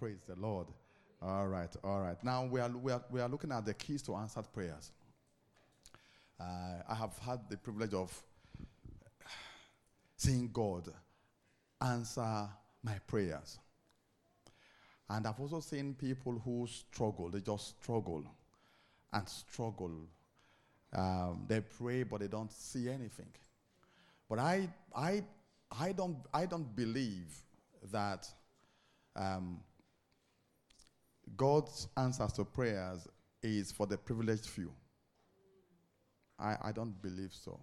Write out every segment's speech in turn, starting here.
Praise the Lord. All right, all right. Now we are, we are, we are looking at the keys to answered prayers. Uh, I have had the privilege of seeing God answer my prayers. And I've also seen people who struggle, they just struggle and struggle. Um, they pray, but they don't see anything. But I, I, I, don't, I don't believe that um, God's answers to prayers is for the privileged few. I, I don't believe so.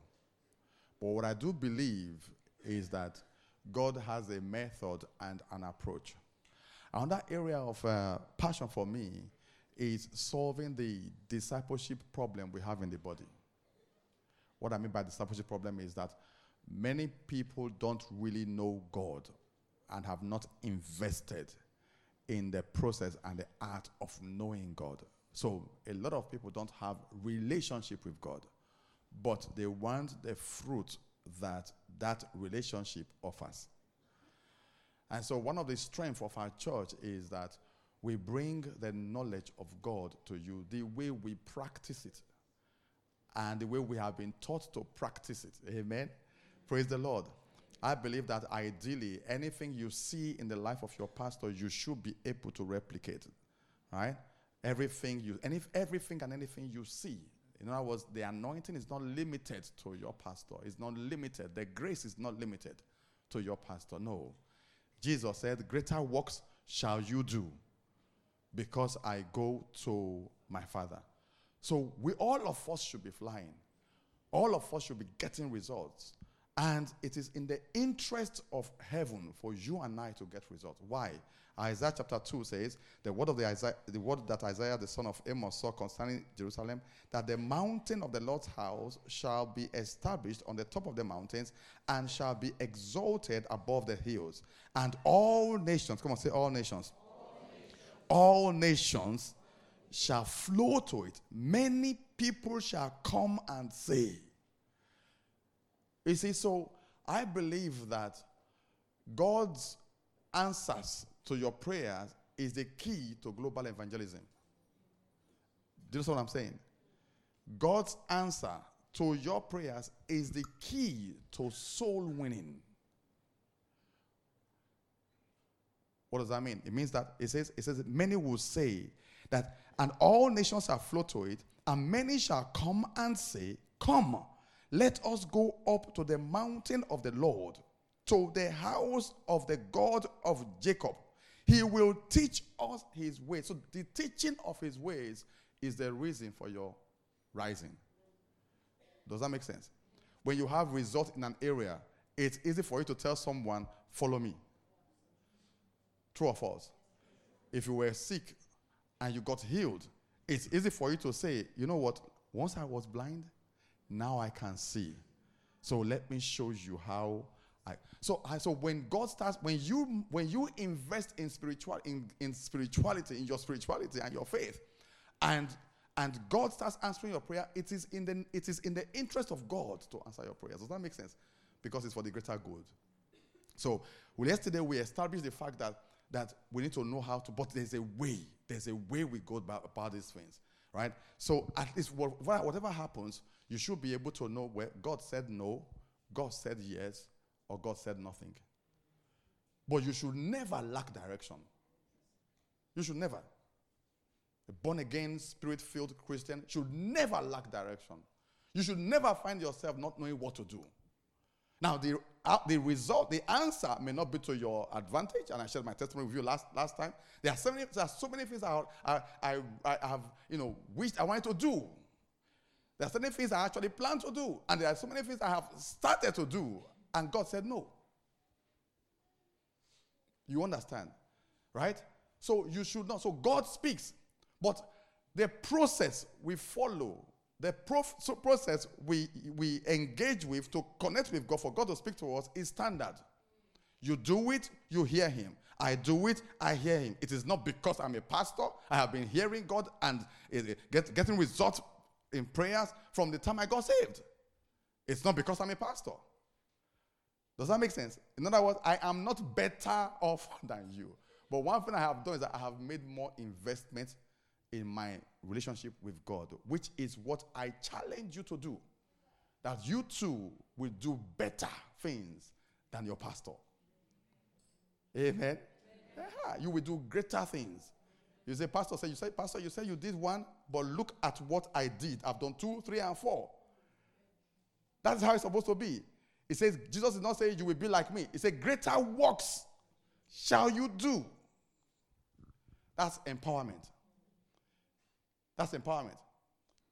But what I do believe is that God has a method and an approach. Another area of uh, passion for me is solving the discipleship problem we have in the body. What I mean by discipleship problem is that many people don't really know God and have not invested in the process and the art of knowing God. So a lot of people don't have relationship with God, but they want the fruit that that relationship offers. And so one of the strengths of our church is that we bring the knowledge of God to you the way we practice it and the way we have been taught to practice it. Amen. Praise the Lord. I believe that ideally, anything you see in the life of your pastor, you should be able to replicate it. Right? Everything you, and if everything and anything you see, in other words, the anointing is not limited to your pastor. It's not limited. The grace is not limited to your pastor. No. Jesus said, Greater works shall you do because I go to my Father. So we all of us should be flying. All of us should be getting results. And it is in the interest of heaven for you and I to get results. Why? Isaiah chapter 2 says, the word, of the, Isaiah, the word that Isaiah the son of Amos saw concerning Jerusalem, that the mountain of the Lord's house shall be established on the top of the mountains and shall be exalted above the hills. And all nations, come on, say all nations. All nations, all nations shall flow to it. Many people shall come and say, you see, so I believe that God's answers to your prayers is the key to global evangelism. Do you know what I'm saying? God's answer to your prayers is the key to soul winning. What does that mean? It means that it says, it says many will say that, and all nations shall flow to it, and many shall come and say, Come let us go up to the mountain of the Lord, to the house of the God of Jacob. He will teach us his ways. So, the teaching of his ways is the reason for your rising. Does that make sense? When you have result in an area, it's easy for you to tell someone, Follow me. True or false? If you were sick and you got healed, it's easy for you to say, You know what? Once I was blind, now I can see. So let me show you how I so I so when God starts when you when you invest in spiritual in, in spirituality, in your spirituality and your faith, and and God starts answering your prayer, it is in the it is in the interest of God to answer your prayers. Does that make sense? Because it's for the greater good. So well, yesterday we established the fact that that we need to know how to, but there's a way. There's a way we go about, about these things, right? So at least whatever happens, you should be able to know where God said no, God said yes, or God said nothing. But you should never lack direction. You should never. A born again, spirit filled Christian should never lack direction. You should never find yourself not knowing what to do. Now, the, uh, the result, the answer may not be to your advantage, and I shared my testimony with you last, last time. There are so many, there are so many things I, I, I, I have, you know, wished I wanted to do. There are certain things I actually plan to do, and there are so many things I have started to do, and God said no. You understand, right? So you should not. So God speaks, but the process we follow, the prof- so process we, we engage with to connect with God for God to speak to us is standard. You do it, you hear Him. I do it, I hear Him. It is not because I'm a pastor. I have been hearing God and eh, eh, get, getting results in prayers from the time I got saved. It's not because I'm a pastor. Does that make sense? In other words, I am not better off than you. But one thing I have done is that I have made more investment in my relationship with God, which is what I challenge you to do. That you too will do better things than your pastor. Amen. Yeah, you will do greater things. You say, Pastor, say, you say, Pastor, you say you did one, but look at what I did. I've done two, three, and four. That's how it's supposed to be. It says, Jesus did not say you will be like me. He said, greater works shall you do. That's empowerment. That's empowerment.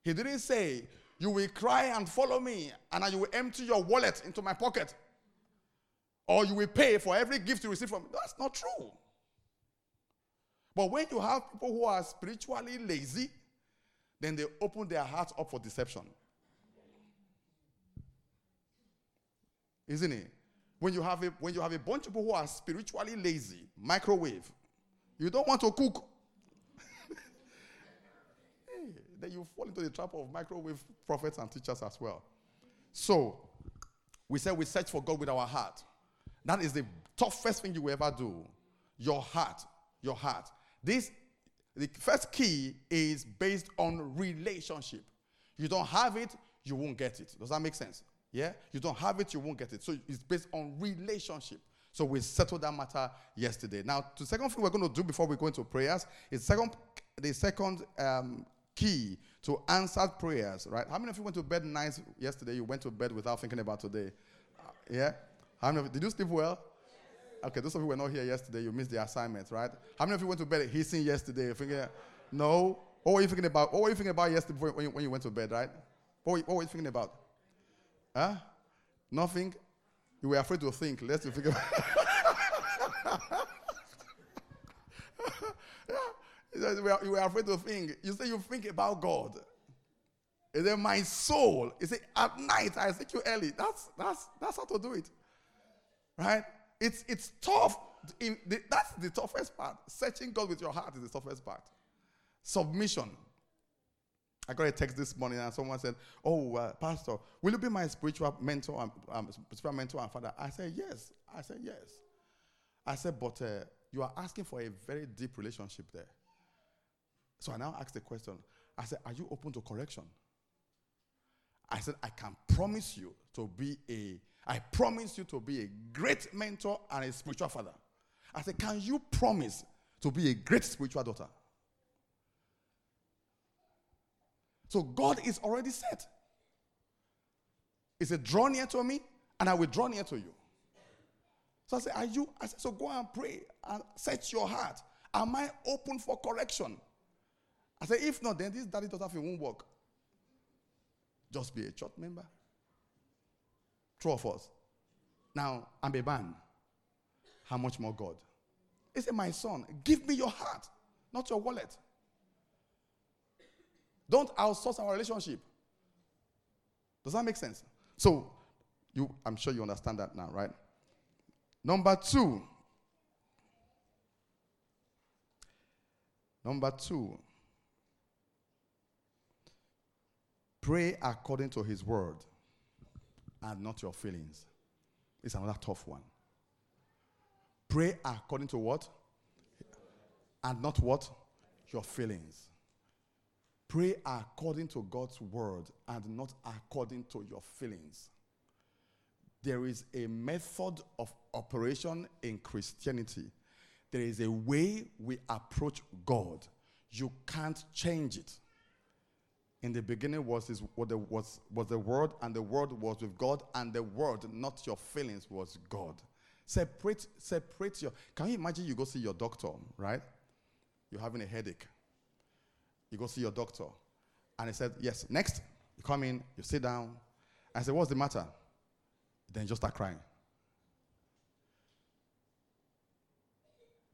He didn't say, You will cry and follow me, and you will empty your wallet into my pocket. Or you will pay for every gift you receive from me. That's not true. But when you have people who are spiritually lazy, then they open their hearts up for deception. Isn't it? When you have a, when you have a bunch of people who are spiritually lazy, microwave, you don't want to cook. then you fall into the trap of microwave prophets and teachers as well. So, we say we search for God with our heart. That is the toughest thing you will ever do. Your heart. Your heart. This, the first key is based on relationship. You don't have it, you won't get it. Does that make sense? Yeah? You don't have it, you won't get it. So it's based on relationship. So we settled that matter yesterday. Now, the second thing we're going to do before we go into prayers is second, the second um, key to answered prayers, right? How many of you went to bed nice yesterday? You went to bed without thinking about today. Uh, yeah? How many of you, did you sleep well? Okay, those of you who were not here yesterday, you missed the assignment, right? How many of you went to bed hissing yesterday? Thinking, no? What were you thinking about? What were you thinking about yesterday when you, when you went to bed, right? What were, you, what were you thinking about? Huh? Nothing? You were afraid to think. Let's think about yeah. You were afraid to think. You say you think about God. He said, My soul. He said, At night I seek you early. That's that's that's how to do it. Right? It's it's tough. The, that's the toughest part. Searching God with your heart is the toughest part. Submission. I got a text this morning and someone said, Oh, uh, Pastor, will you be my spiritual mentor and um, spiritual mentor and father? I said, Yes. I said, Yes. I said, But uh, you are asking for a very deep relationship there. So I now asked the question I said, Are you open to correction? I said, I can promise you to be a, I promise you to be a great mentor and a spiritual father. I said, Can you promise to be a great spiritual daughter? So God is already set. He said, Draw near to me, and I will draw near to you. So I said, Are you? I said, So go and pray and set your heart. Am I open for correction? I said, If not, then this daddy daughter thing won't work. Just be a church member. True of us. Now, I'm a man. How much more God? He said, My son, give me your heart, not your wallet. Don't outsource our relationship. Does that make sense? So, you, I'm sure you understand that now, right? Number two. Number two. Pray according to his word and not your feelings. It's another tough one. Pray according to what? And not what? Your feelings. Pray according to God's word and not according to your feelings. There is a method of operation in Christianity. There is a way we approach God. You can't change it. In the beginning was, his, was, was the Word, and the Word was with God, and the Word, not your feelings, was God. Separate, separate your. Can you imagine you go see your doctor, right? You're having a headache you go see your doctor. And he said, Yes, next. You come in, you sit down. I said, What's the matter? Then you just start crying.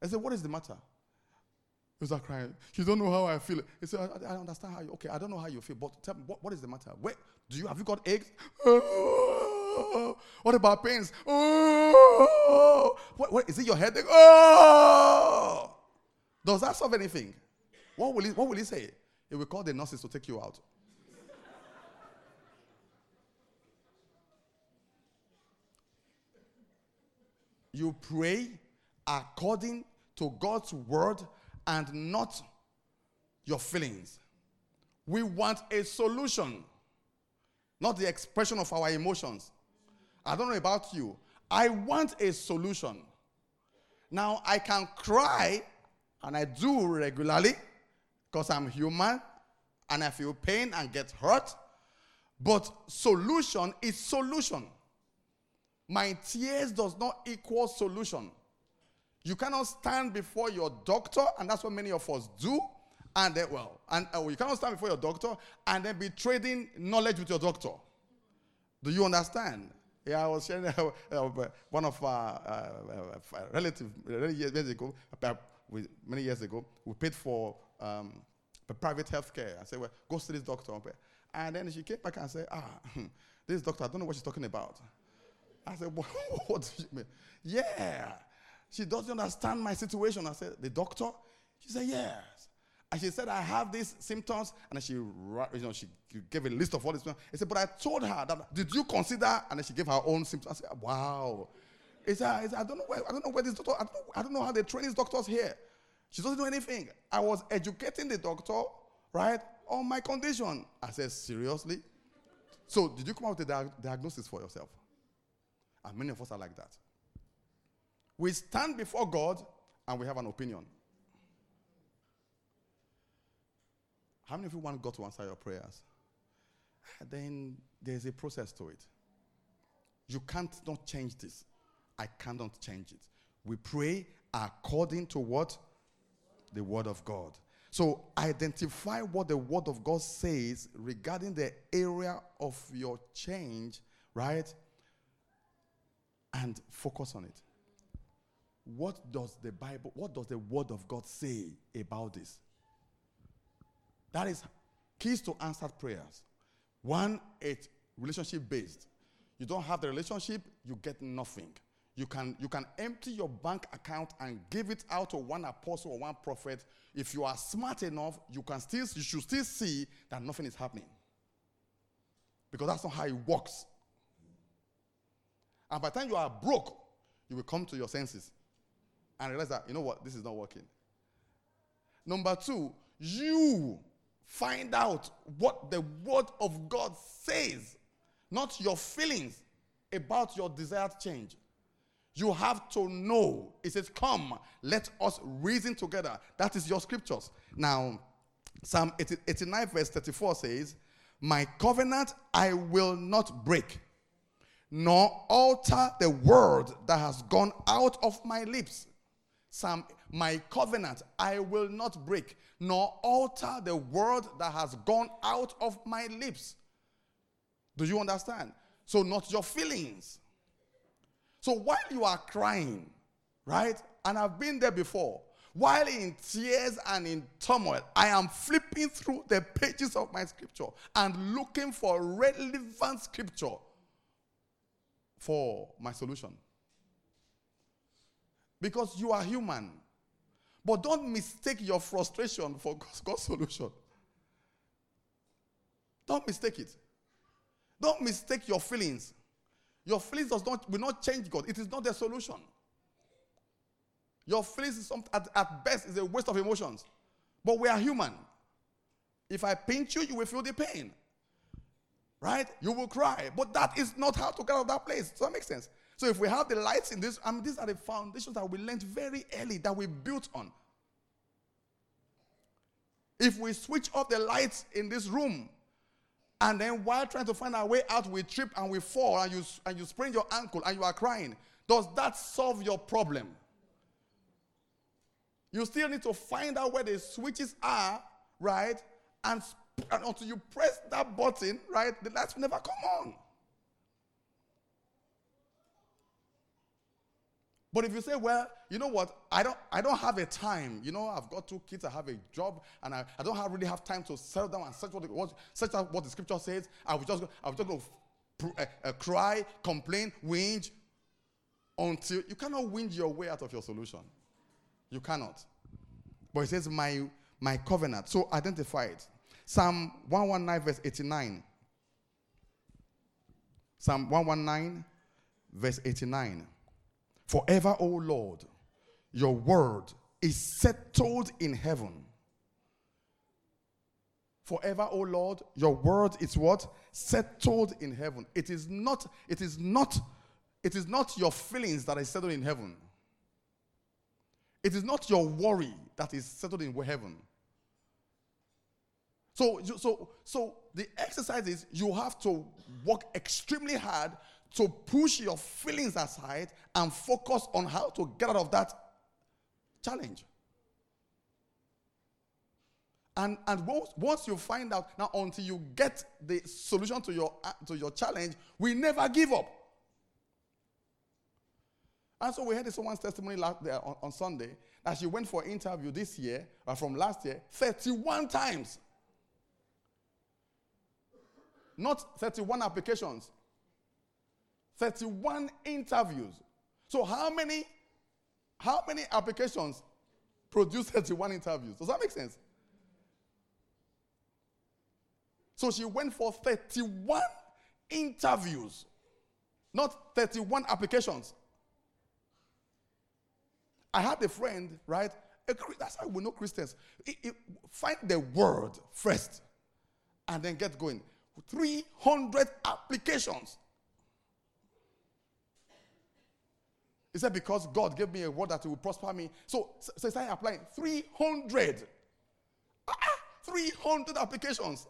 I said, What is the matter? He start crying. You don't know how I feel. He said, I, I, understand how you, okay, I don't know how you feel, but tell me, what, what is the matter? Where, do you, have you got eggs? Oh, what about pains? Oh, what, what, is it your headache? Oh, does that solve anything? What will he, what will he say? He will call the nurses to take you out. you pray according to God's word and not your feelings. We want a solution, not the expression of our emotions. I don't know about you. I want a solution. Now, I can cry, and I do regularly because I'm human and I feel pain and get hurt. But solution is solution. My tears does not equal solution. You cannot stand before your doctor, and that's what many of us do. And then, well, and uh, you cannot stand before your doctor and then be trading knowledge with your doctor. Do you understand? Yeah, I was sharing uh, uh, one of our uh, uh relatives many years ago, with, many years ago, we paid for um, private health care. I said, well, go see this doctor. And then she came back and said, ah, this doctor, I don't know what she's talking about. I said, what, what do you mean? Yeah. She doesn't understand my situation. I said, the doctor? She said, yes. And she said, I have these symptoms. And she, you know, she gave a list of all these symptoms. I said, but I told her that, did you consider? And then she gave her own symptoms. I said, wow. It's, uh, it's, I don't know where, I don't know where this doctor, I don't, know, I don't know how they train these doctors here. She doesn't know anything. I was educating the doctor, right, on my condition. I said, seriously? So did you come up with a diagnosis for yourself? And many of us are like that. We stand before God and we have an opinion. How many of you want God to answer your prayers? Ah, then there's a process to it. You can't not change this. I cannot change it. We pray according to what? The Word of God. So identify what the Word of God says regarding the area of your change, right? And focus on it. What does the Bible, what does the Word of God say about this? That is keys to answered prayers. One, it's relationship based. You don't have the relationship, you get nothing. You can, you can empty your bank account and give it out to one apostle or one prophet. If you are smart enough, you can still you should still see that nothing is happening. Because that's not how it works. And by the time you are broke, you will come to your senses and realize that, you know what, this is not working. Number two, you find out what the Word of God says, not your feelings about your desired change. You have to know. It says, Come, let us reason together. That is your scriptures. Now, Psalm 89, verse 34 says, My covenant I will not break, nor alter the word that has gone out of my lips. Psalm, my covenant I will not break, nor alter the word that has gone out of my lips. Do you understand? So, not your feelings. So, while you are crying, right? And I've been there before, while in tears and in turmoil, I am flipping through the pages of my scripture and looking for relevant scripture for my solution. Because you are human. But don't mistake your frustration for God's solution. Don't mistake it. Don't mistake your feelings. Your feelings does not will not change God. It is not the solution. Your feelings is some, at, at best is a waste of emotions. But we are human. If I pinch you, you will feel the pain. Right? You will cry. But that is not how to get out of that place. Does that make sense? So if we have the lights in this, I mean, these are the foundations that we learned very early that we built on. If we switch off the lights in this room, and then while trying to find our way out, we trip and we fall, and you, and you sprain your ankle and you are crying, does that solve your problem? You still need to find out where the switches are, right? And, and until you press that button, right, the lights will never come on. But if you say, well, you know what, I don't, I don't have a time. You know, I've got two kids, I have a job, and I, I don't have, really have time to settle down and search what, what, search out what the scripture says. I will just, I just go uh, uh, cry, complain, whinge, until you cannot whinge your way out of your solution. You cannot. But it says, my, my covenant. So identify it. Psalm 119, verse 89. Psalm 119, verse 89. Forever, O Lord, your word is settled in heaven. Forever, O Lord, your word is what? Settled in heaven. It is not, it is not, it is not your feelings that is settled in heaven. It is not your worry that is settled in heaven. So, so, so the exercise is you have to work extremely hard to push your feelings aside and focus on how to get out of that challenge. And, and once, once you find out, now until you get the solution to your, uh, to your challenge, we never give up. And so we heard someone's testimony last, there on, on Sunday that she went for interview this year, or from last year, 31 times. Not 31 applications, 31 interviews. So how many, how many applications produce 31 interviews? Does that make sense? So she went for 31 interviews, not 31 applications. I had a friend, right? A, that's how we know Christians. It, it, find the word first and then get going. 300 applications. He said, Because God gave me a word that will prosper me. So, so started applying 300. Ah, 300 applications.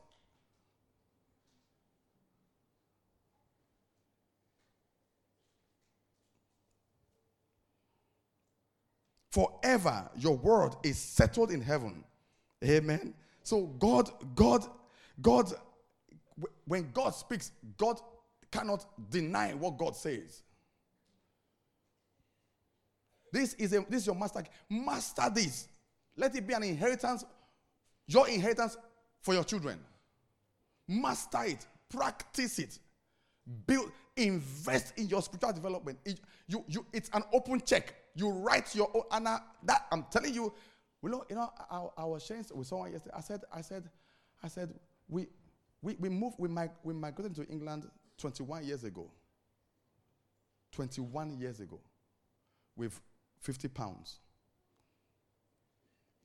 Forever, your word is settled in heaven. Amen. So, God, God, God, when God speaks, God cannot deny what God says. This is, a, this is your master. Master this. Let it be an inheritance, your inheritance for your children. Master it. Practice it. Build, invest in your spiritual development. It, you, you, it's an open check. You write your own. And I, that I'm telling you, you know, you know, I, I was sharing with someone yesterday. I said, I said, I said, we, we, we moved, we, mig- we migrated to England 21 years ago. 21 years ago. With 50 pounds.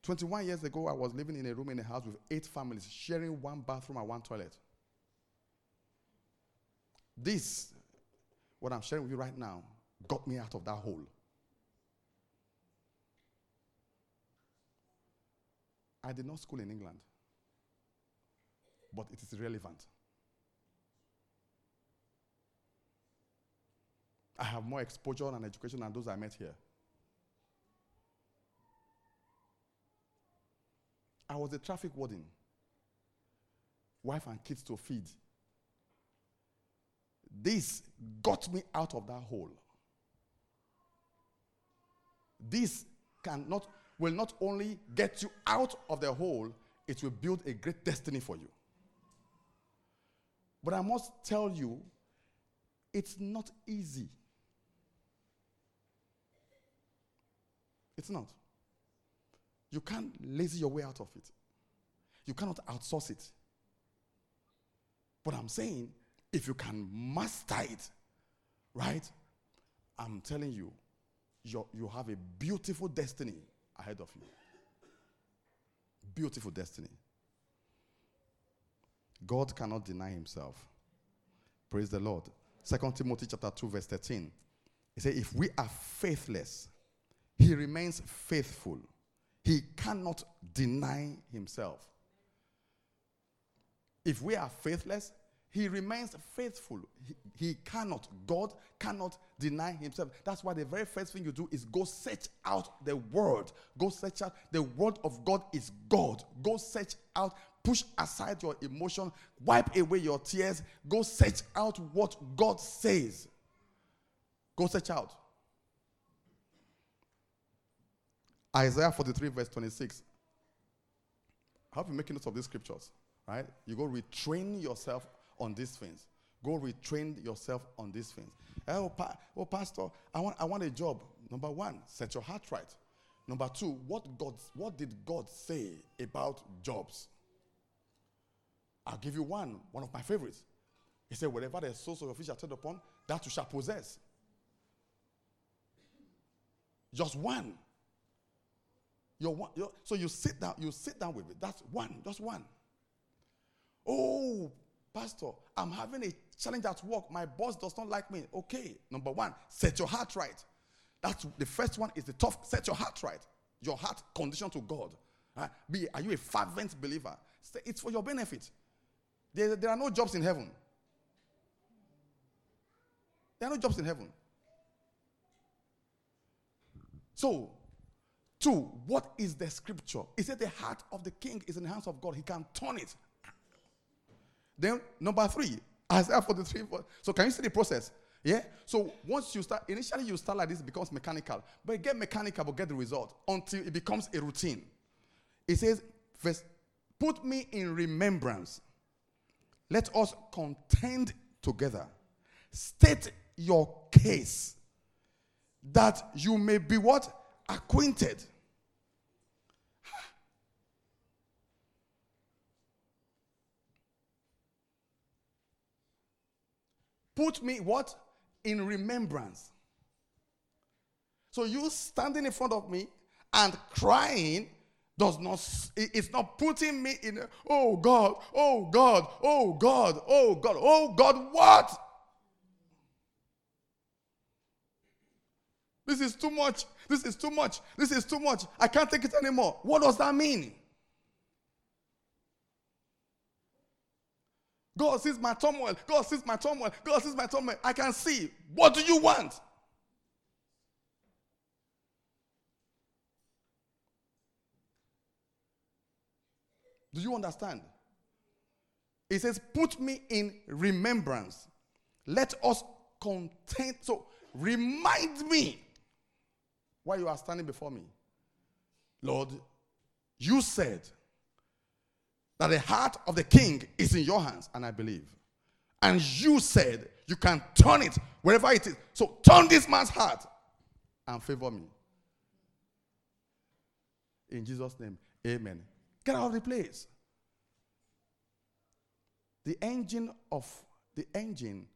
21 years ago, I was living in a room in a house with eight families, sharing one bathroom and one toilet. This, what I'm sharing with you right now, got me out of that hole. I did not school in England, but it is relevant. I have more exposure and education than those I met here. I was a traffic warden, wife and kids to feed. This got me out of that hole. This cannot will not only get you out of the hole, it will build a great destiny for you. But I must tell you, it's not easy. It's not. You can't lazy your way out of it. You cannot outsource it. But I'm saying, if you can master it, right? I'm telling you, you you have a beautiful destiny ahead of you. Beautiful destiny. God cannot deny himself. Praise the Lord. Second Timothy chapter 2, verse 13. He said, If we are faithless, he remains faithful. He cannot deny himself. If we are faithless, he remains faithful. He, he, cannot, God cannot deny himself. That's why the very first thing you do is go search out the word. Go search out the word of God is God. Go search out, push aside your emotion, wipe away your tears. Go search out what God says. Go search out. Isaiah 43, verse 26. I hope you're making notes of these scriptures, right? You go retrain yourself on these things. Go retrain yourself on these things. Eh, oh, pa- oh, pastor, I want, I want a job. Number one, set your heart right. Number two, what God, what did God say about jobs? I'll give you one, one of my favorites. He said, Whatever the source of your fish are set upon, that you shall possess. Just one. You're one, so you sit down, you sit down with it. That's one, just one. Oh, Pastor, I'm having a challenge at work. My boss does not like me. Okay, number one, set your heart right. That's the first one is the tough. Set your heart right. Your heart condition to God. Uh, be, are you a fervent believer? It's for your benefit. There, there are no jobs in heaven. There are no jobs in heaven. So, two, what is the scripture? It said the heart of the king is in the hands of God. He can turn it. Then, number three, Isaiah 43. So, can you see the process? Yeah? So, once you start, initially you start like this, it becomes mechanical. But you get mechanical, but get the result until it becomes a routine. It says, first, put me in remembrance. Let us contend together. State your case that you may be what? Acquainted. Put me what? In remembrance. So you standing in front of me and crying does not it's not putting me in oh god oh god oh god oh god oh god what this is too much this is too much. This is too much. I can't take it anymore. What does that mean? God sees my turmoil. God sees my turmoil. God sees my turmoil. I can see. What do you want? Do you understand? It says, Put me in remembrance. Let us content. So remind me why you are standing before me. Lord, you said that the heart of the king is in your hands, and I believe. And you said you can turn it wherever it is. So turn this man's heart and favor me. In Jesus' name, amen. Get out of the place. The engine of the engine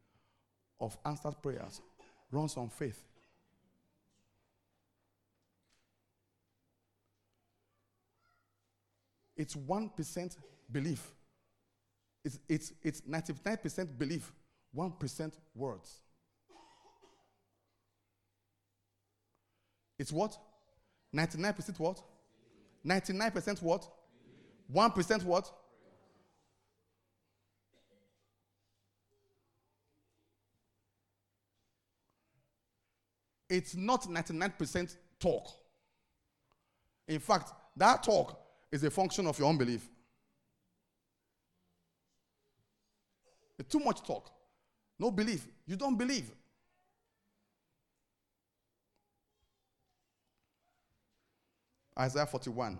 of answered prayers runs on faith. It's 1% belief. It's, it's, it's 99% belief, 1% words. It's what? 99% what? 99% what? 1% what? It's not 99% talk. In fact, that talk is a function of your unbelief. It's too much talk. No belief. You don't believe. Isaiah 41.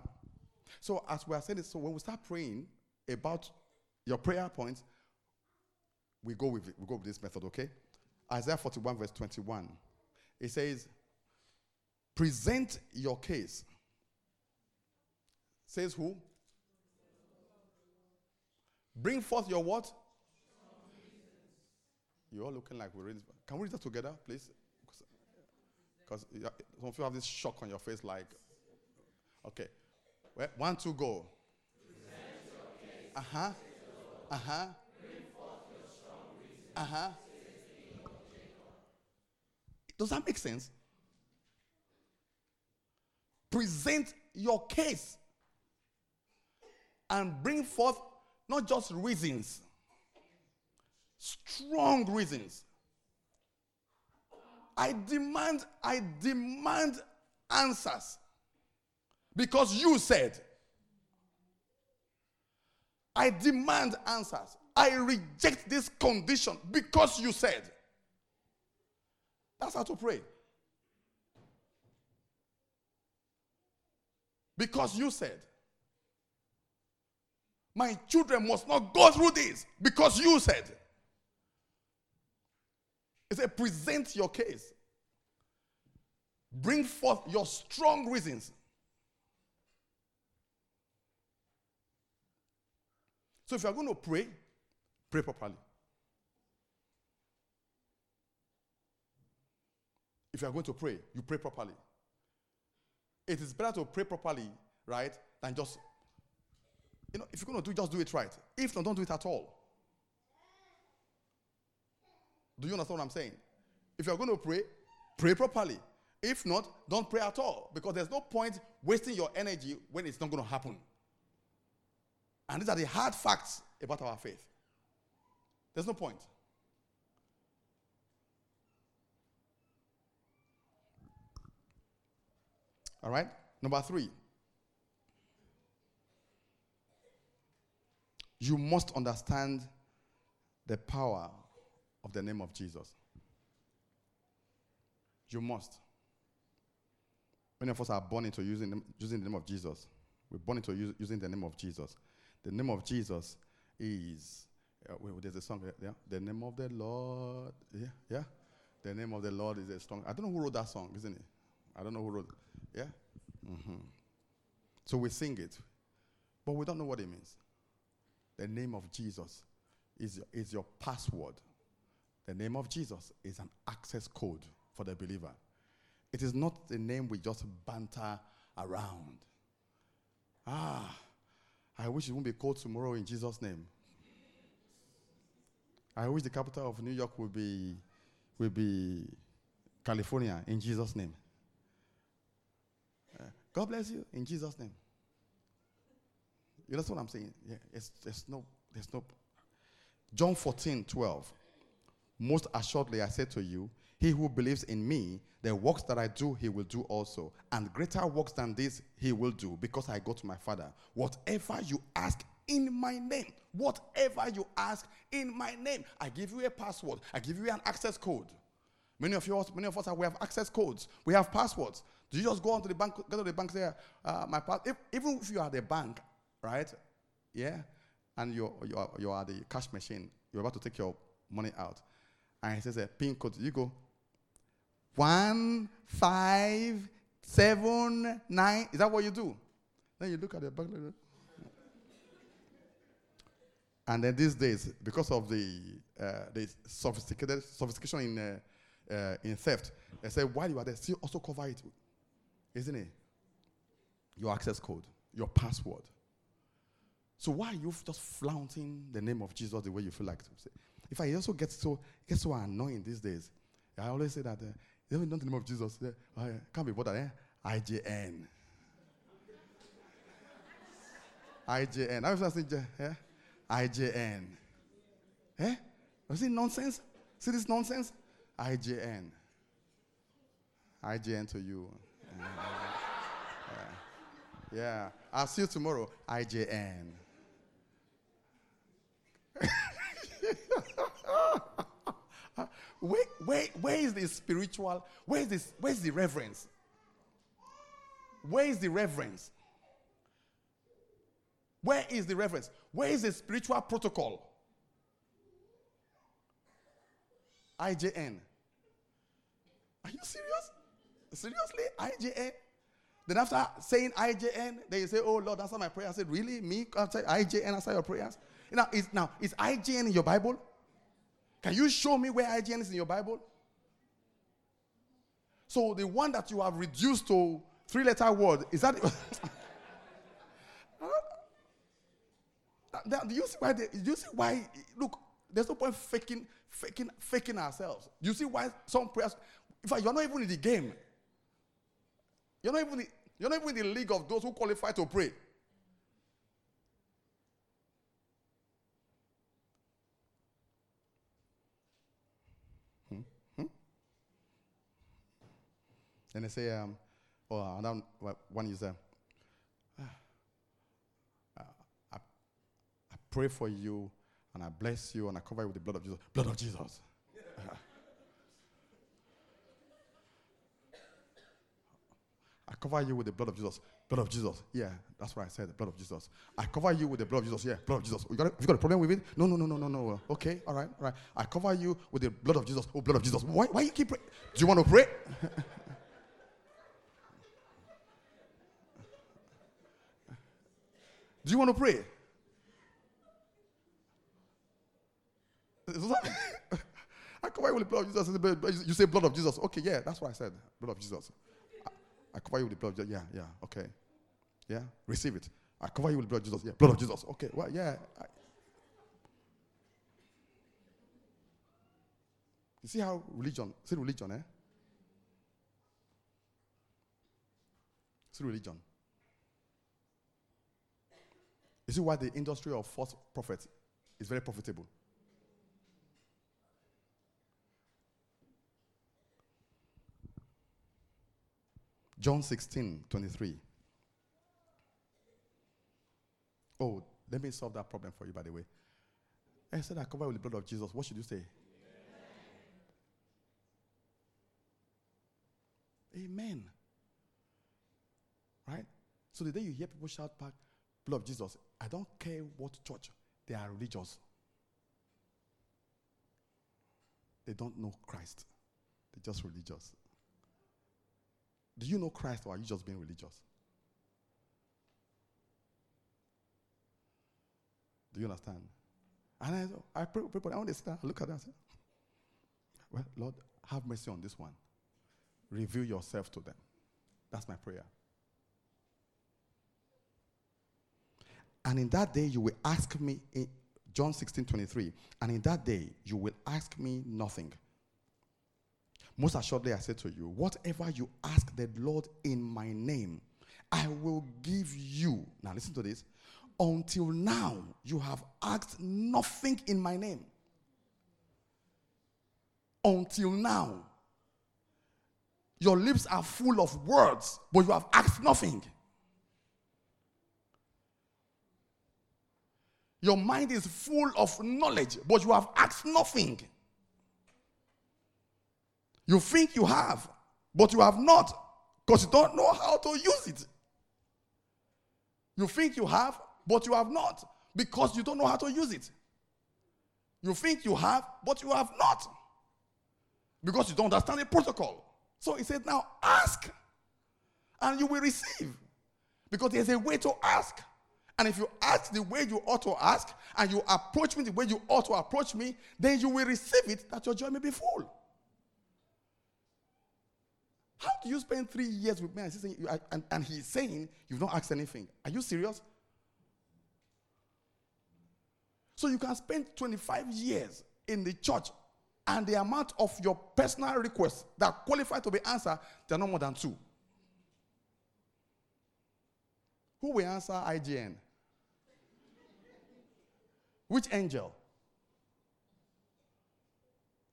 So as we are saying this, so when we start praying about your prayer points, we go with it, we go with this method, okay? Isaiah 41, verse 21. It says, present your case. Says who? Bring forth your what? You're all looking like we're reading. Can we read that together, please? Because some of you have this shock on your face, like, okay. Well, one, two, go. Uh huh. Uh huh. Uh huh. Does that make sense? Present your case and bring forth not just reasons, strong reasons. I demand, I demand answers. Because you said, I demand answers. I reject this condition because you said. That's how to pray. Because you said. My children must not go through this because you said. It said, present your case. Bring forth your strong reasons. So if you are going to pray, pray properly. If you are going to pray, you pray properly. It is better to pray properly, right, than just, you know, if you're going to do, just do it right. If not, don't do it at all. Do you understand what I'm saying? If you're going to pray, pray properly. If not, don't pray at all because there's no point wasting your energy when it's not going to happen. And these are the hard facts about our faith. There's no point. All right? Number three. You must understand the power of the name of Jesus. You must. Many of us are born into using, using the name of Jesus. We're born into use, using the name of Jesus. The name of Jesus is, uh, there's a song, yeah? The name of the Lord, yeah, yeah. The name of the Lord is a strong. I don't know who wrote that song, isn't it? I don't know who wrote it. Yeah? Mm-hmm. So we sing it, but we don't know what it means. The name of Jesus is is your password. The name of Jesus is an access code for the believer. It is not a name we just banter around. Ah, I wish it won't be cold tomorrow in Jesus' name. I wish the capital of New York would be, would be California in Jesus' name. Uh, God bless you in Jesus' name. You know what I'm saying? Yeah, it's, there's no, there's no. John 14, 12. Most assuredly, I say to you, he who believes in me, the works that I do, he will do also. And greater works than this, he will do, because I go to my Father. Whatever you ask in my name, whatever you ask in my name, I give you a password, I give you an access code. Many of us, many of us, we have access codes, we have passwords. Do you just go onto the bank, go to the bank, say, uh, my pass, if, even if you are the bank, right? Yeah, and you're, you're, you're the cash machine, you're about to take your money out, and he says a pin code. You go, one, five, seven, nine. Is that what you do? Then you look at the back like that. And then these days, because of the, uh, the sophisticated sophistication in, uh, uh, in theft, they say while you are there, still also cover it, isn't it? Your access code, your password. So why are you just flaunting the name of Jesus the way you feel like? If I also get so get so annoying these days, I always say that uh, done the name of Jesus. Yeah. I can't be bothered. Eh? IJN. IJN. I was saying, yeah? IJN. Eh? You see nonsense? See this nonsense? IJN. IJN to you. yeah. yeah. I'll see you tomorrow. IJN. Where, where, where is the spiritual, where is, this, where is the reverence? Where is the reverence? Where is the reverence? Where is the spiritual protocol? IJN. Are you serious? Seriously? IJN? Then after saying IJN, then you say, Oh Lord, answer my prayer. I said, Really? Me? After IJN answer your prayers? Now is, now, is IJN in your Bible? Can you show me where IJN is in your Bible? So the one that you have reduced to three letter word, is that. do you see why? They, do you see why? Look, there's no point faking, faking, faking ourselves. Do you see why some prayers? In fact, you're not even in the game. You're not even. The, you're not even in the league of those who qualify to pray. Then they say, um, oh, another one is, uh, I, I pray for you and I bless you and I cover you with the blood of Jesus. Blood of Jesus. I cover you with the blood of Jesus. Blood of Jesus. Yeah, that's what I said. The blood of Jesus. I cover you with the blood of Jesus. Yeah, blood of Jesus. You got, a, you got a problem with it? No, no, no, no, no, no. Okay, all right, all right. I cover you with the blood of Jesus. Oh, blood of Jesus. Why, why you keep praying? Do you want to pray? Do you want to pray? I come away with the blood of Jesus. You say blood of Jesus. Okay, yeah, that's what I said. Blood of Jesus. I cover you with the blood of Jesus. Yeah, yeah, okay. Yeah, receive it. I cover you with blood of Jesus. Yeah, blood of Jesus. Okay, well, yeah. I, you see how religion, see religion, eh? See religion. You see why the industry of false prophets is very profitable. John 16, 23. Oh, let me solve that problem for you, by the way. I said I cover with the blood of Jesus. What should you say? Amen. Amen. Right? So the day you hear people shout back, blood of Jesus, I don't care what church, they are religious. They don't know Christ. They're just religious. Do you know Christ or are you just being religious? Do you understand? And I, I pray people, I want understand. I look at that say, Well, Lord, have mercy on this one. Reveal yourself to them. That's my prayer. And in that day you will ask me, in John 16 23, and in that day you will ask me nothing. Most assuredly, I say to you, whatever you ask the Lord in my name, I will give you. Now, listen to this. Until now, you have asked nothing in my name. Until now, your lips are full of words, but you have asked nothing. Your mind is full of knowledge, but you have asked nothing. You think you have, but you have not because you don't know how to use it. You think you have, but you have not because you don't know how to use it. You think you have, but you have not because you don't understand the protocol. So he said, Now ask and you will receive because there's a way to ask. And if you ask the way you ought to ask and you approach me the way you ought to approach me, then you will receive it that your joy may be full. How do you spend three years with me and, saying, and, and he's saying you've not asked anything? Are you serious? So you can spend 25 years in the church and the amount of your personal requests that qualify to be answered, they're no more than two. Who will answer IGN? Which angel?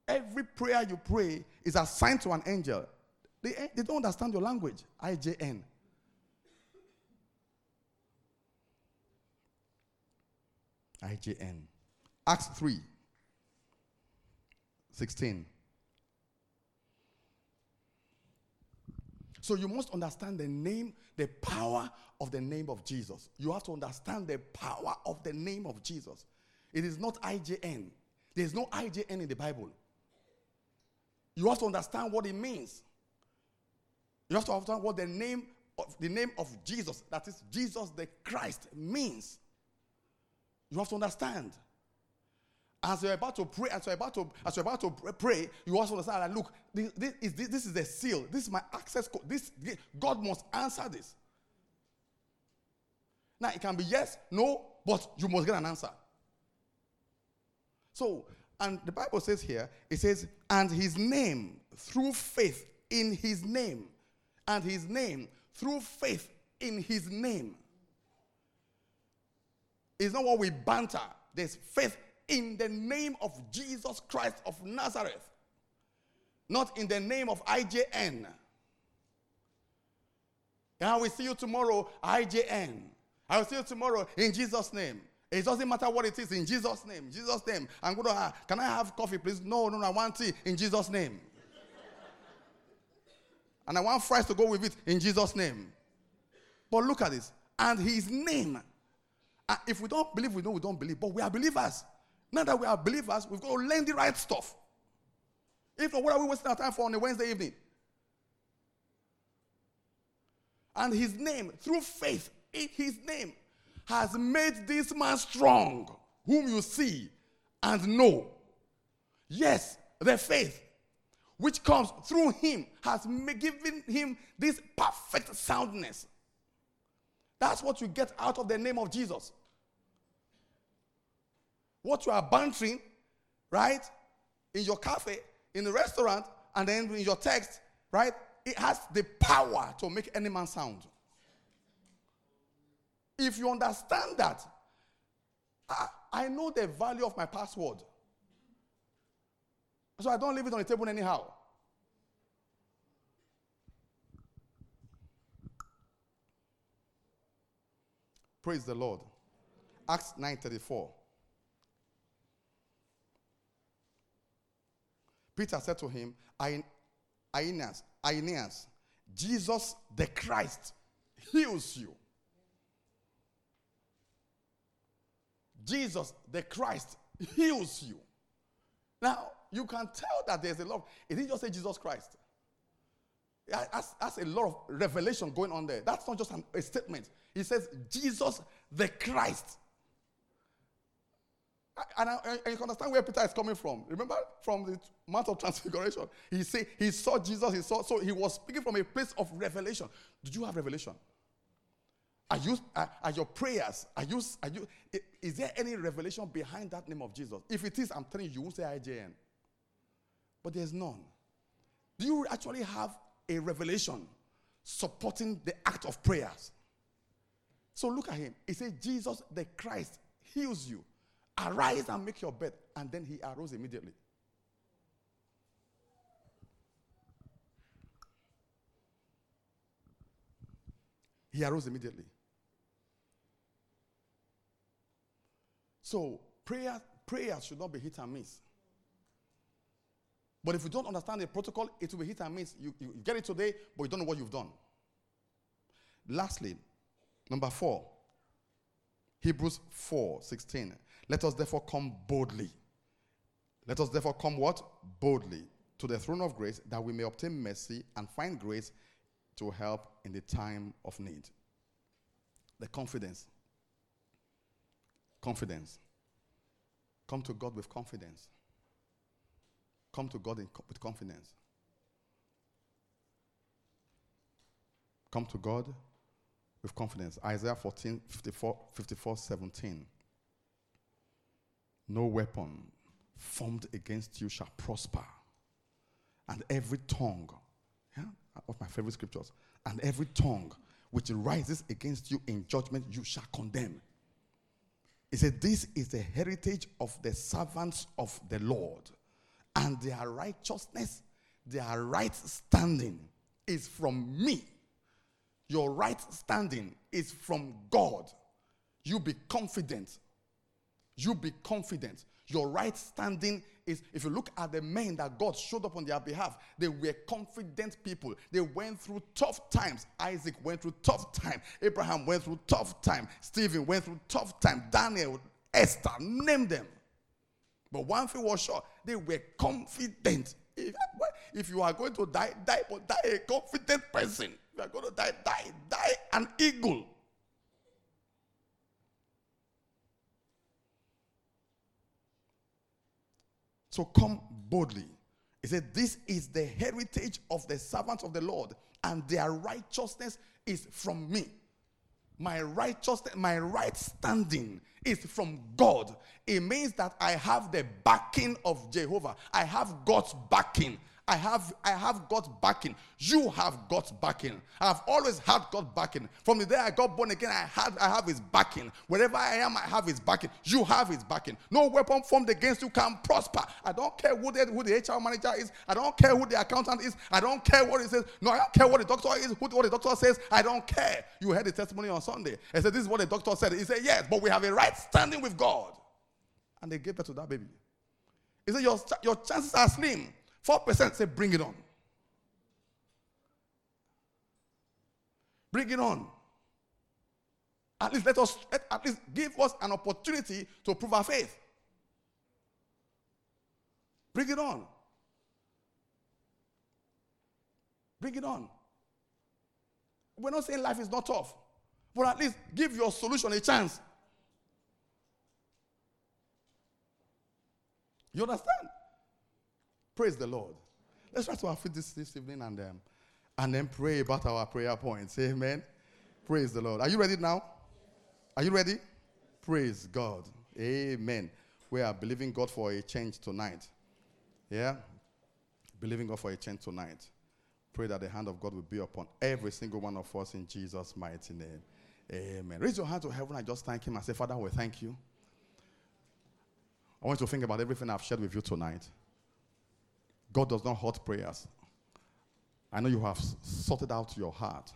Every prayer you pray is assigned to an angel. They, they don't understand your language. IJN. IJN. Acts 3 16. So you must understand the name, the power of the name of Jesus. You have to understand the power of the name of Jesus. It is not IJN. There's no IJN in the Bible. You have to understand what it means. You have to understand what the name of the name of Jesus, that is Jesus the Christ, means. You have to understand. As you're about to pray, as you're about to, as you're about to pray, you also understand that look, this, this, is, this, this is the seal. This is my access code. This God must answer this. Now it can be yes, no, but you must get an answer. So, and the Bible says here, it says, and his name through faith in his name and his name through faith in his name. It's not what we banter. There's faith in the name of Jesus Christ of Nazareth, not in the name of IJN. And I will see you tomorrow, IJN. I will see you tomorrow in Jesus' name. It doesn't matter what it is in Jesus' name. Jesus' name. I'm going to have, can I have coffee, please? No, no, no, I want tea in Jesus' name. And I want fries to go with it in Jesus' name. But look at this. And his name. Uh, if we don't believe, we know we don't believe. But we are believers. Now that we are believers, we've got to learn the right stuff. If not, what are we wasting our time for on a Wednesday evening? And his name, through faith in his name, has made this man strong, whom you see and know. Yes, the faith which comes through him, has given him this perfect soundness. That's what you get out of the name of Jesus. What you are bantering, right, in your cafe, in the restaurant, and then in your text, right, it has the power to make any man sound. If you understand that, I, I know the value of my password. So I don't leave it on the table anyhow. Praise the Lord. Acts 9:34. Peter said to him, Aeneas, Aeneas, Jesus the Christ heals you. Jesus the Christ heals you. Now, you can tell that there's a lot. It didn't just say Jesus Christ. That's, that's a lot of revelation going on there. That's not just an, a statement. He says, Jesus the Christ. And, and, you can understand where Peter is coming from. Remember from the Mount of Transfiguration, he said he saw Jesus. He saw so he was speaking from a place of revelation. Did you have revelation? Are you are, are your prayers? Are you are you? Is there any revelation behind that name of Jesus? If it is, I'm telling you, you won't say IJN. But there's none. Do you actually have a revelation supporting the act of prayers? So look at him. He said, Jesus the Christ heals you. Arise and make your bed. And then he arose immediately. He arose immediately. So prayer, prayer should not be hit and miss. But if you don't understand the protocol, it will be hit and miss. You, you get it today, but you don't know what you've done. Lastly, number four, Hebrews 4 16. Let us therefore come boldly. Let us therefore come what? Boldly to the throne of grace that we may obtain mercy and find grace to help in the time of need. The confidence. Confidence. Come to God with confidence. Come to God with confidence. Come to God with confidence. Isaiah 14, 54, 54 17. No weapon formed against you shall prosper. And every tongue, yeah, of my favorite scriptures, and every tongue which rises against you in judgment, you shall condemn. He said, This is the heritage of the servants of the Lord, and their righteousness, their right standing is from me. Your right standing is from God. You be confident you be confident. Your right standing is, if you look at the men that God showed up on their behalf, they were confident people. They went through tough times. Isaac went through tough time. Abraham went through tough time. Stephen went through tough time. Daniel, Esther, name them. But one thing was sure, they were confident. If, if you are going to die, die, but die a confident person. If you are going to die, die, die an eagle. So come boldly. He said, This is the heritage of the servants of the Lord, and their righteousness is from me. My righteousness, my right standing is from God. It means that I have the backing of Jehovah. I have God's backing. I have, I have God's backing. You have God's backing. I've always had God's backing. From the day I got born again, I had, I have His backing. Wherever I am, I have His backing. You have His backing. No weapon formed against you can prosper. I don't care who the, who the HR manager is. I don't care who the accountant is. I don't care what he says. No, I don't care what the doctor is. Who, what the doctor says. I don't care. You heard the testimony on Sunday. I said, "This is what the doctor said." He said, "Yes, but we have a right standing with God." And they gave birth to that baby. He said, "Your your chances are slim." 4% say, bring it on. Bring it on. At least let us, at least give us an opportunity to prove our faith. Bring it on. Bring it on. We're not saying life is not tough, but at least give your solution a chance. You understand? Praise the Lord. Let's try to our feet this, this evening and, um, and then pray about our prayer points. Amen. Praise the Lord. Are you ready now? Are you ready? Praise God. Amen. We are believing God for a change tonight. Yeah? Believing God for a change tonight. Pray that the hand of God will be upon every single one of us in Jesus' mighty name. Amen. Raise your hand to heaven and just thank Him and say, Father, we thank you. I want you to think about everything I've shared with you tonight. God does not hurt prayers. I know you have sorted out your heart.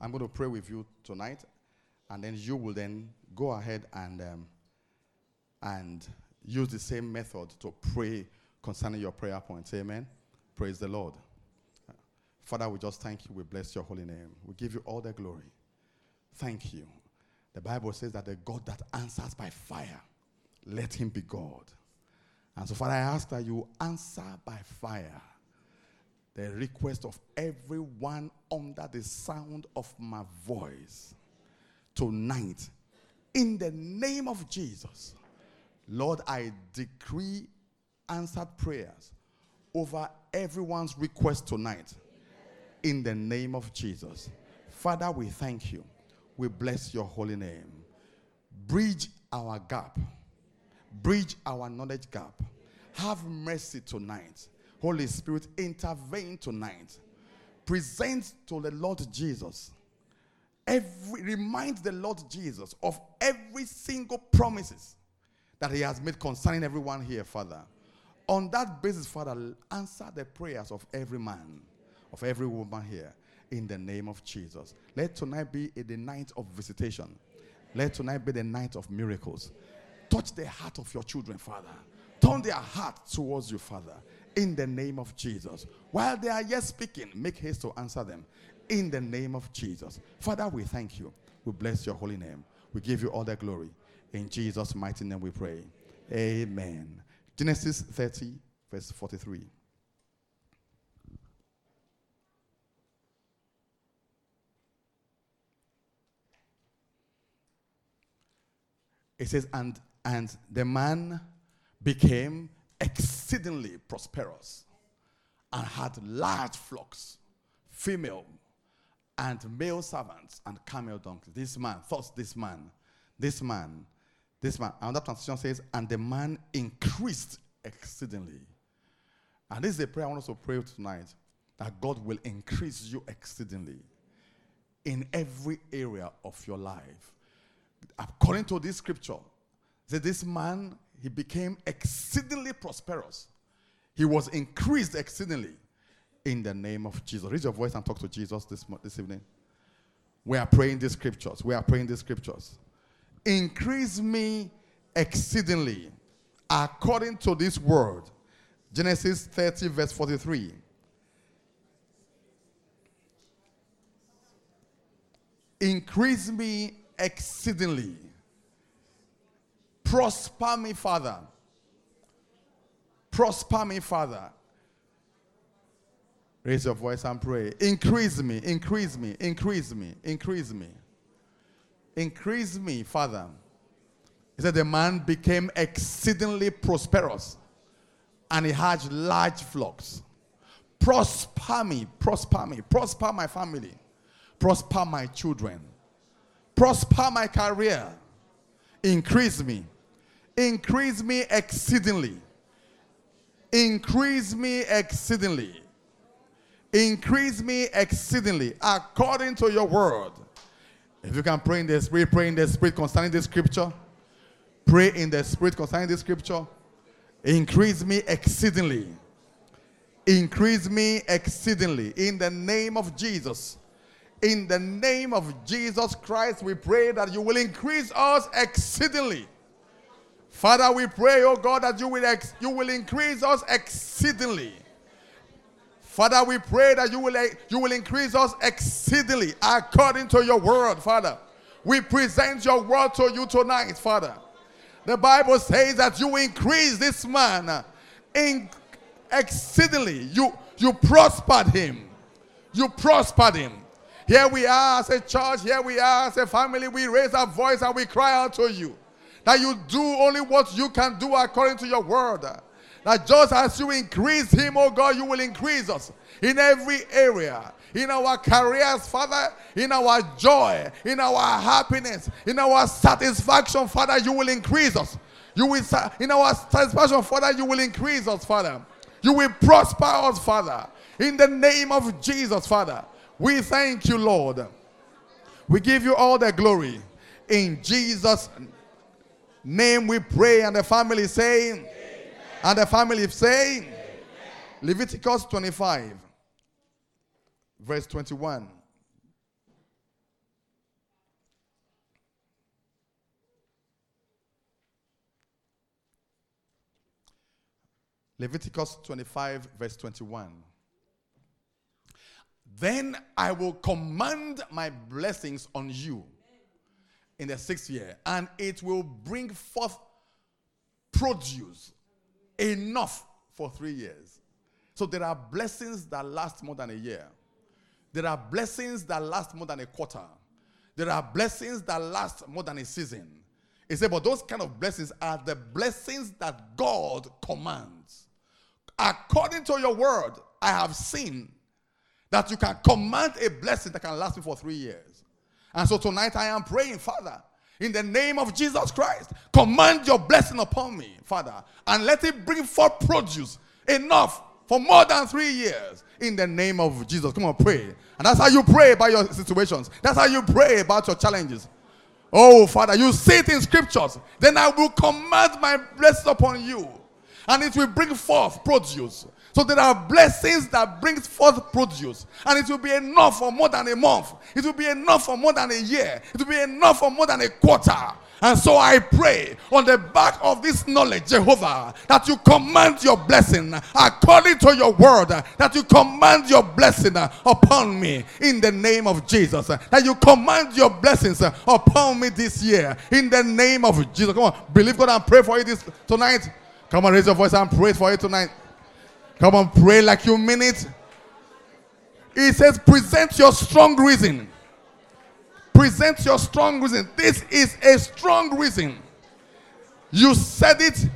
I'm going to pray with you tonight, and then you will then go ahead and um, and use the same method to pray concerning your prayer points. Amen. Praise the Lord. Father, we just thank you. We bless your holy name. We give you all the glory. Thank you. The Bible says that the God that answers by fire, let him be God. And so, Father, I ask that you answer by fire the request of everyone under the sound of my voice tonight. In the name of Jesus, Lord, I decree answered prayers over everyone's request tonight. In the name of Jesus. Father, we thank you. We bless your holy name. Bridge our gap, bridge our knowledge gap. Have mercy tonight. Holy Spirit, intervene tonight. Present to the Lord Jesus. Every, remind the Lord Jesus of every single promises that he has made concerning everyone here, Father. On that basis, Father, answer the prayers of every man, of every woman here, in the name of Jesus. Let tonight be the night of visitation. Let tonight be the night of miracles. Touch the heart of your children, Father. Turn their heart towards you, Father, in the name of Jesus. While they are yet speaking, make haste to answer them in the name of Jesus. Father, we thank you. We bless your holy name. We give you all the glory. In Jesus' mighty name we pray. Amen. Genesis 30, verse 43. It says, and, and the man became exceedingly prosperous and had large flocks, female and male servants, and camel donkeys. This man, thought this man, this man, this man. Another translation says, and the man increased exceedingly. And this is a prayer I want us to pray tonight that God will increase you exceedingly in every area of your life. According to this scripture, that this man he became exceedingly prosperous. He was increased exceedingly in the name of Jesus. Raise your voice and talk to Jesus this, this evening. We are praying these scriptures. We are praying these scriptures. Increase me exceedingly according to this word. Genesis 30, verse 43. Increase me exceedingly Prosper me, Father. Prosper me, Father. Raise your voice and pray. Increase me, increase me, increase me, increase me. Increase me, Father. He said the man became exceedingly prosperous and he had large flocks. Prosper me, prosper me, prosper my family, prosper my children, prosper my career, increase me, Increase me exceedingly. Increase me exceedingly. Increase me exceedingly according to your word. If you can pray in the spirit, pray in the spirit concerning this scripture. Pray in the spirit concerning this scripture. Increase me exceedingly. Increase me exceedingly in the name of Jesus. In the name of Jesus Christ, we pray that you will increase us exceedingly. Father, we pray, oh God, that you will, ex- you will increase us exceedingly. Father, we pray that you will, eh, you will increase us exceedingly according to your word, Father. We present your word to you tonight, Father. The Bible says that you increase this man eh, in exceedingly. You, you prospered him. You prospered him. Here we are as a church, here we are as a family. We raise our voice and we cry out to you That you do only what you can do according to your word. That just as you increase him, oh God, you will increase us in every area. In our careers, Father, in our joy, in our happiness, in our satisfaction, Father, you will increase us. You will, in our satisfaction, Father, you will increase us, Father. You will prosper us, Father. In the name of Jesus, Father, we thank you, Lord. We give you all the glory. In Jesus' name we pray. And the family saying, and the family saying, Leviticus 25, verse 21. Leviticus 25, verse 21. Then I will command my blessings on you in the sixth year, and it will bring forth produce enough for three years. So there are blessings that last more than a year. There are blessings that last more than a quarter. There are blessings that last more than a season. He said, but those kind of blessings are the blessings that God commands. According to your word, I have seen that you can command a blessing that can last me for three years. And so tonight I am praying, Father, in the name of Jesus Christ, command your blessing upon me, Father, and let it bring forth produce enough for more than three years in the name of Jesus. Come on, pray. And that's how you pray about your situations. That's how you pray about your challenges. Oh, Father, you see it in scriptures. Then I will command my blessing upon you, and it will bring forth produce. So there are blessings that brings forth produce. And it will be enough for more than a month. It will be enough for more than a year. It will be enough for more than a quarter. And so I pray on the back of this knowledge, Jehovah, that you command your blessing according to your word, that you command your blessing upon me in the name of Jesus. That you command your blessings upon me this year in the name of Jesus. Come on, believe God and pray for it this tonight. Come on, raise your voice and pray for it tonight. Come on, pray like you mean it. He says, present your strong reason. Present your strong reason. This is a strong reason. You said it,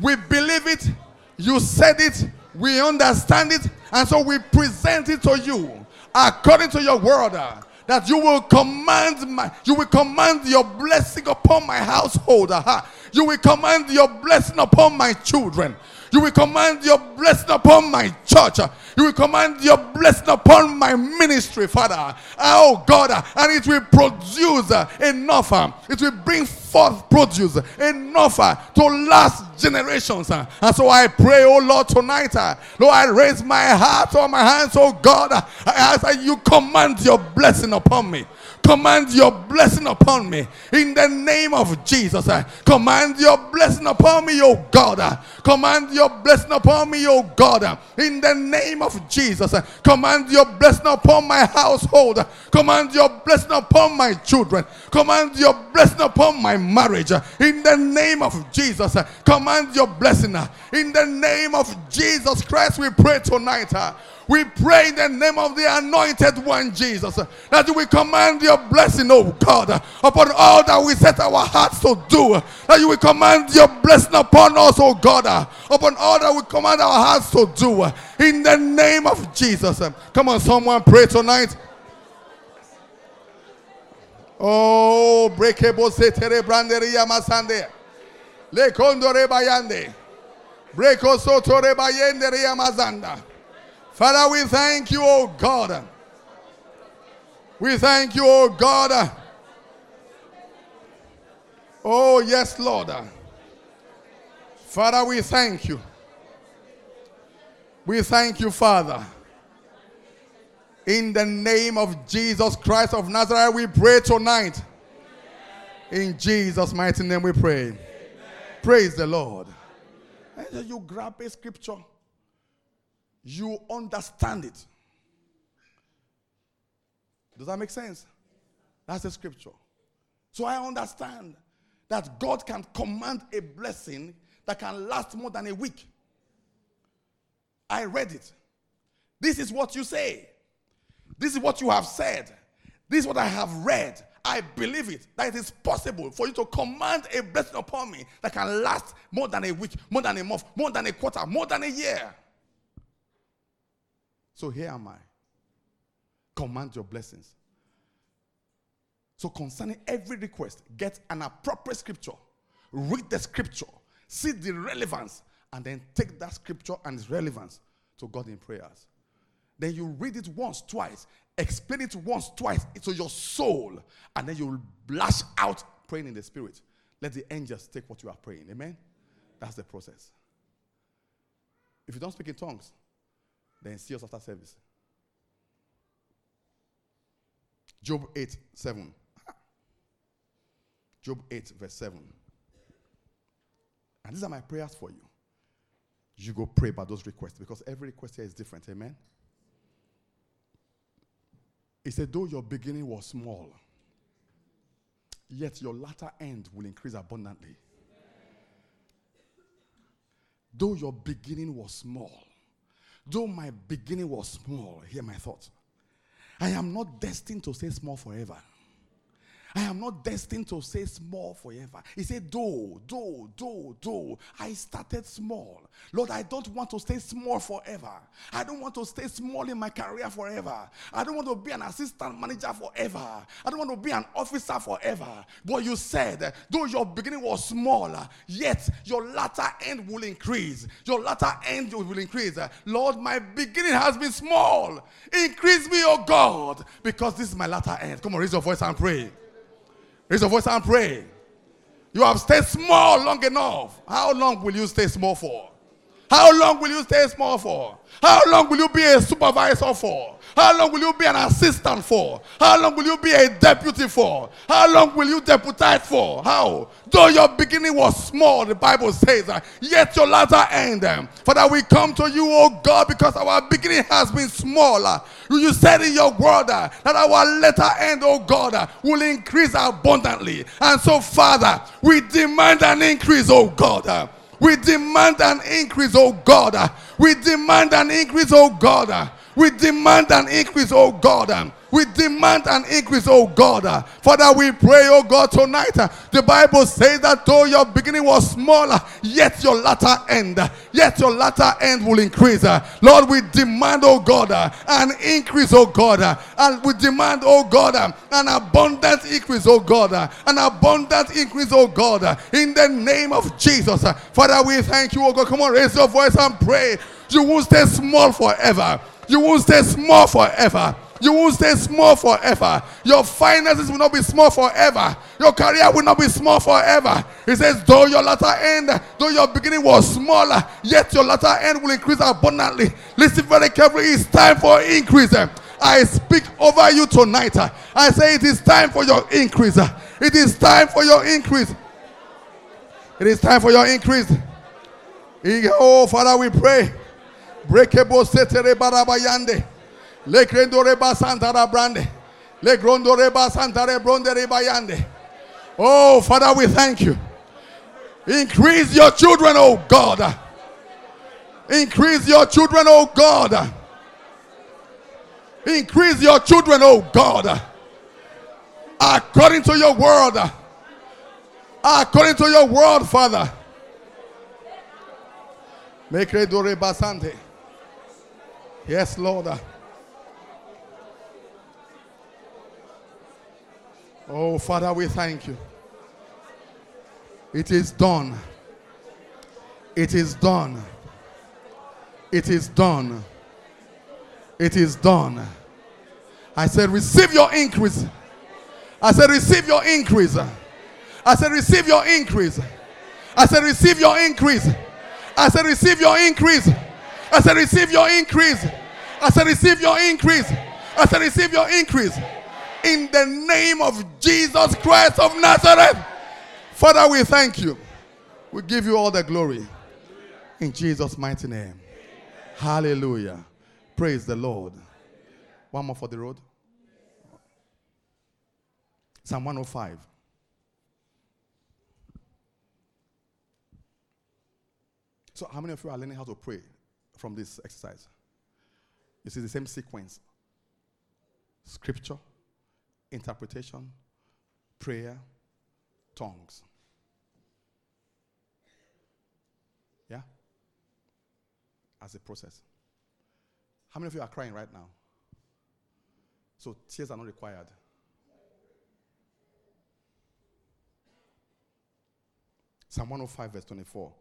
we believe it, you said it, we understand it, and so we present it to you according to your word uh, that you will command my you will command your blessing upon my household. Uh, you will command your blessing upon my children. You will command your blessing upon my church. You will command your blessing upon my ministry, Father. Oh God, and it will produce enough. It will bring forth produce enough to last generations. And so I pray, oh Lord, tonight, Lord, I raise my heart on my hands, oh God, as you command your blessing upon me. Command your blessing upon me in the name of Jesus. Command your blessing upon me, oh God. Command your blessing upon me, O God. In the name of Jesus. Command your blessing upon my household. Command your blessing upon my children. Command your blessing upon my marriage. In the name of Jesus. Command your blessing. In the name of Jesus Christ, we pray tonight. We pray in the name of the anointed one, Jesus, that you will command your blessing, oh God, upon all that we set our hearts to do. That you will command your blessing upon us, oh God, upon all that we command our hearts to do. Uh, in the name of Jesus. Um, come on, someone pray tonight. Oh, breakable setere branderia masande. Le condore bayande. Breko sotore bayende mazanda. Father, we thank you, oh God. We thank you, oh God. Oh, yes, Lord. Father, we thank you. We thank you, Father. In the name of Jesus Christ of Nazareth, we pray tonight. In Jesus' mighty name, we pray. Amen. Praise the Lord. And you grab a scripture you understand it. Does that make sense? That's the scripture. So I understand that God can command a blessing that can last more than a week. I read it. This is what you say. This is what you have said. This is what I have read. I believe it that it is possible for you to command a blessing upon me that can last more than a week, more than a month, more than a quarter, more than a year. So here am I. Command your blessings. So, concerning every request, get an appropriate scripture, read the scripture, see the relevance, and then take that scripture and its relevance to God in prayers. Then you read it once, twice, explain it once, twice to your soul, and then you will blast out praying in the spirit. Let the angels take what you are praying. Amen? That's the process. If you don't speak in tongues, then see us after service. Job 8 7. Job 8, verse 7. And these are my prayers for you. You go pray about those requests because every request here is different. Amen. He said, though your beginning was small, yet your latter end will increase abundantly. Though your beginning was small, though my beginning was small, hear my thoughts. I am not destined to stay small forever. I am not destined to stay small forever. He said, Do, do, do, do. I started small. Lord, I don't want to stay small forever. I don't want to stay small in my career forever. I don't want to be an assistant manager forever. I don't want to be an officer forever. But you said, though your beginning was small, yet your latter end will increase. Your latter end will increase. Lord, my beginning has been small. Increase me, oh God, because this is my latter end. Come on, raise your voice and pray. Raise your voice and pray. You have stayed small long enough. How long will you stay small for? How long will you stay small for? How long will you be a supervisor for? How long will you be an assistant for? How long will you be a deputy for? How long will you deputize for? How? Though your beginning was small, the Bible says, that, yet your latter end. Um, that we come to you, O God, because our beginning has been smaller. You said in your word uh, that our latter end, O God, uh, will increase abundantly. And so, Father, we demand an increase, O God. We demand an increase, oh God. We demand an increase, oh God. We demand an increase, oh God. We demand an increase, oh God. Father, we pray, oh God, tonight. The Bible says that though your beginning was smaller, yet your latter end, yet your latter end will increase. Lord, we demand, oh God, an increase, oh God. And we demand, oh God, an abundant increase, oh God. An abundant increase, oh God. In the name of Jesus. Father, we thank you, oh God. Come on, raise your voice and pray. You won't stay small forever. You won't stay small forever. You won't stay small forever. Your finances will not be small forever. Your career will not be small forever. He says, though your latter end, though your beginning was smaller, yet your latter end will increase abundantly. Listen very carefully. It's time for increase. I speak over you tonight. I say it is time for your increase. It is time for your increase. It is time for your increase. Oh, Father, we pray. Breakable setere barabayande. Le crendore basantara brande. Le grondore basantare brondere bayande. Oh, Father, we thank you. Increase your children, oh God. Increase your children, oh God. Increase your children, oh God. According to your word. According to your word, Father. Yes, Lord. Oh, Father, we thank you. It is done. It is done. It is done. It is done. I said, receive your increase. I said, receive your increase. I said, receive your increase. I said, receive your increase. I said, receive your increase. I said, receive your increase. I said, receive your increase. I said, receive your increase in the name of Jesus Christ of Nazareth. Father, we thank you. We give you all the glory in Jesus' mighty name. Hallelujah. Praise the Lord. One more for the road. Psalm 105. So, how many of you are learning how to pray from this exercise? You see the same sequence scripture, interpretation, prayer, tongues. Yeah? As a process. How many of you are crying right now? So tears are not required. Psalm 105, verse 24.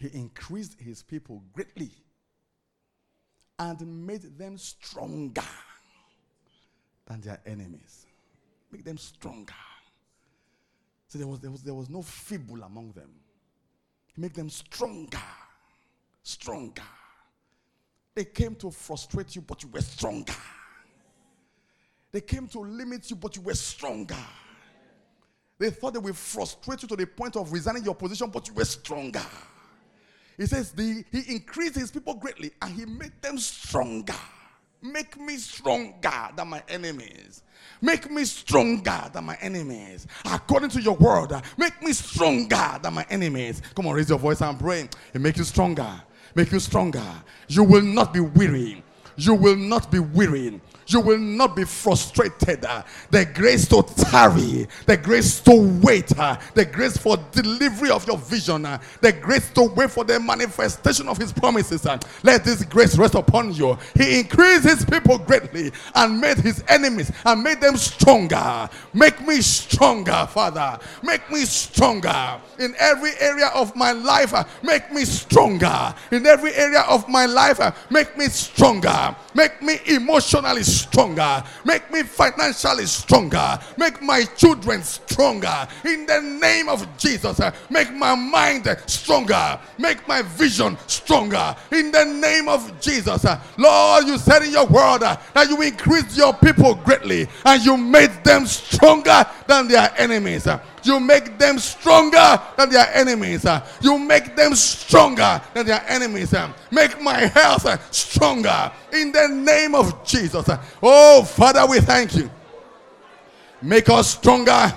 He increased his people greatly and made them stronger than their enemies. Make them stronger. So there was, there was, there was no feeble among them. Make them stronger. Stronger. They came to frustrate you, but you were stronger. They came to limit you, but you were stronger. They thought they would frustrate you to the point of resigning your position, but you were stronger. He says, the, He increased His people greatly and He made them stronger. Make me stronger than my enemies. Make me stronger than my enemies. According to your word, make me stronger than my enemies. Come on, raise your voice and pray. It make you stronger. Make you stronger. You will not be weary. You will not be weary you will not be frustrated. The grace to tarry, the grace to wait, the grace for delivery of your vision, the grace to wait for the manifestation of his promises. Let this grace rest upon you. He increased his people greatly and made his enemies and made them stronger. Make me stronger, Father. Make me stronger in every area of my life. Make me stronger in every area of my life. Make me stronger. Make me emotionally stronger. Make me financially stronger. Make my children stronger. In the name of Jesus, uh, make my mind stronger. Make my vision stronger. In the name of Jesus, uh, Lord, you said in your word uh, that you increased your people greatly and you made them stronger than their enemies. You make them stronger than their enemies. You make them stronger than their enemies. Make my health stronger in the name of Jesus. Oh, Father, we thank you. Make us stronger.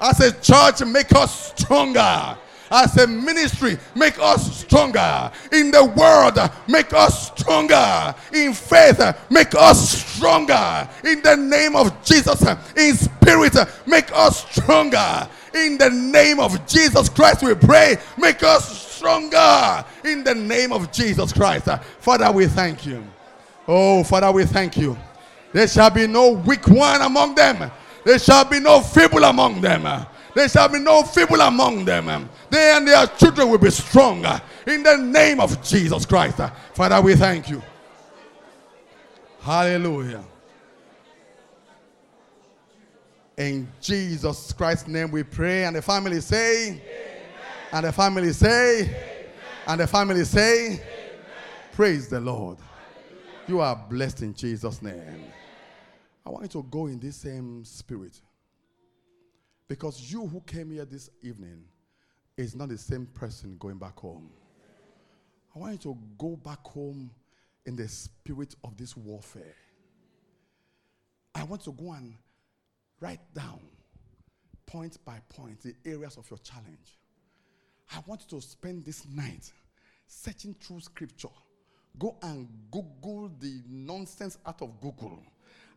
As a church, make us stronger as a ministry, make us stronger. In the world, make us stronger. In faith, make us stronger. In the name of Jesus, in spirit, make us stronger. In the name of Jesus Christ, we pray, make us stronger. In the name of Jesus Christ. Father, we thank you. Oh, Father, we thank you. There shall be no weak one among them. There shall be no feeble among them. There shall be no feeble among them. They and their children will be stronger in the name of Jesus Christ. Father, we thank you. Hallelujah. In Jesus Christ's name we pray. And the family say, Amen. and the family say, Amen. and the family say, Amen. Praise the Lord. Hallelujah. You are blessed in Jesus' name. I want you to go in this same spirit. Because you who came here this evening is not the same person going back home. I want you to go back home in the spirit of this warfare. I want to go and write down point by point the areas of your challenge. I want you to spend this night searching through scripture. Go and Google the nonsense out of Google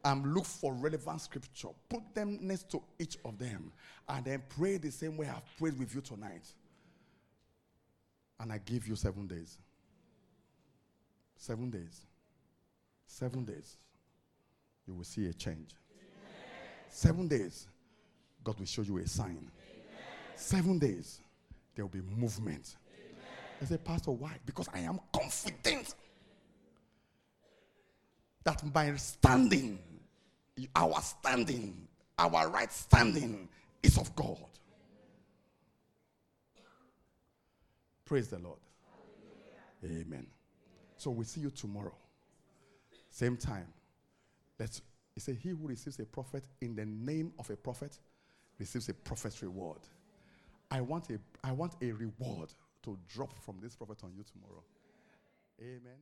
and look for relevant scripture. Put them next to each of them and then pray the same way I've prayed with you tonight. And I give you seven days. Seven days. Seven days. You will see a change. Seven days. God will show you a sign. Amen. Seven days. There will be movement. I say, Pastor, why? Because I am confident that by standing, our standing, our right standing is of God. Praise the Lord. Amen. So we see you tomorrow. Same time. Let's he said, He who receives a prophet in the name of a prophet receives a prophet's reward. I want a I want a reward to drop from this prophet on you tomorrow. Amen.